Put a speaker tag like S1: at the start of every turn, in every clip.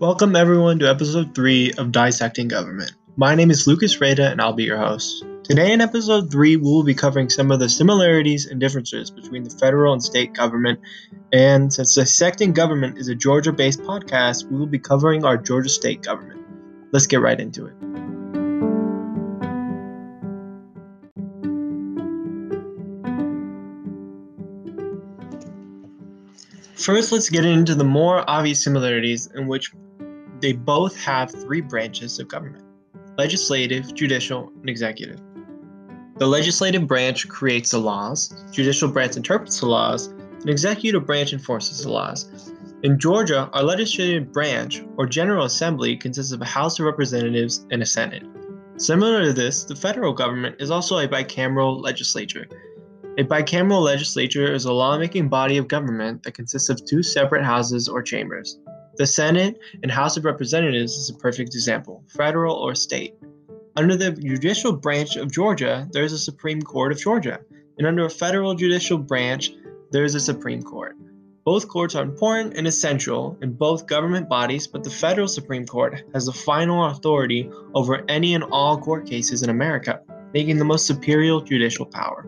S1: Welcome everyone to episode 3 of Dissecting Government. My name is Lucas Reda and I'll be your host. Today in episode 3, we will be covering some of the similarities and differences between the federal and state government. And since Dissecting Government is a Georgia based podcast, we will be covering our Georgia state government. Let's get right into it. First, let's get into the more obvious similarities in which they both have three branches of government legislative, judicial, and executive. The legislative branch creates the laws, judicial branch interprets the laws, and executive branch enforces the laws. In Georgia, our legislative branch, or General Assembly, consists of a House of Representatives and a Senate. Similar to this, the federal government is also a bicameral legislature. A bicameral legislature is a lawmaking body of government that consists of two separate houses or chambers. The Senate and House of Representatives is a perfect example, federal or state. Under the judicial branch of Georgia, there is a Supreme Court of Georgia, and under a federal judicial branch, there is a Supreme Court. Both courts are important and essential in both government bodies, but the federal Supreme Court has the final authority over any and all court cases in America, making the most superior judicial power.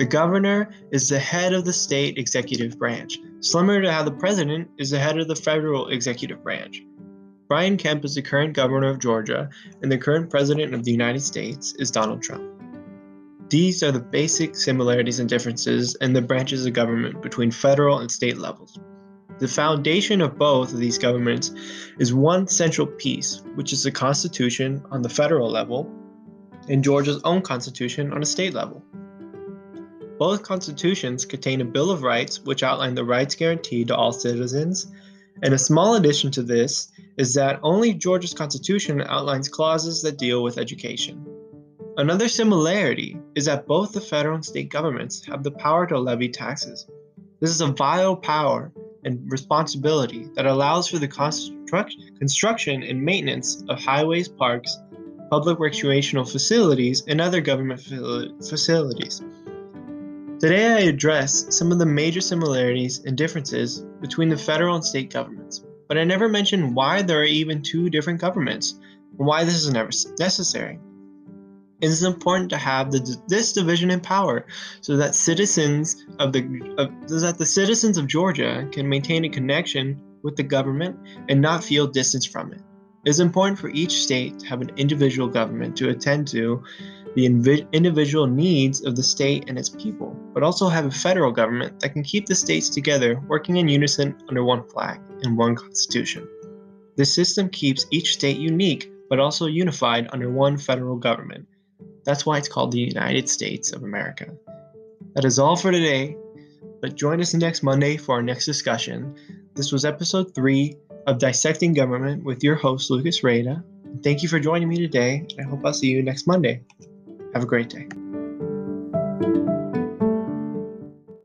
S1: The governor is the head of the state executive branch, similar to how the president is the head of the federal executive branch. Brian Kemp is the current governor of Georgia, and the current president of the United States is Donald Trump. These are the basic similarities and differences in the branches of government between federal and state levels. The foundation of both of these governments is one central piece, which is the Constitution on the federal level and Georgia's own Constitution on a state level. Both constitutions contain a Bill of Rights, which outline the rights guaranteed to all citizens. And a small addition to this is that only Georgia's constitution outlines clauses that deal with education. Another similarity is that both the federal and state governments have the power to levy taxes. This is a vital power and responsibility that allows for the construct- construction and maintenance of highways, parks, public recreational facilities, and other government facilities. Today, I address some of the major similarities and differences between the federal and state governments, but I never mention why there are even two different governments and why this is never necessary. It is important to have the, this division in power so that citizens of the so that the citizens of Georgia can maintain a connection with the government and not feel distance from it. It is important for each state to have an individual government to attend to the individual needs of the state and its people, but also have a federal government that can keep the states together, working in unison under one flag and one constitution. This system keeps each state unique, but also unified under one federal government. That's why it's called the United States of America. That is all for today, but join us next Monday for our next discussion. This was episode 3 of Dissecting Government with your host, Lucas Reda. Thank you for joining me today, and I hope I'll see you next Monday. Have a great day.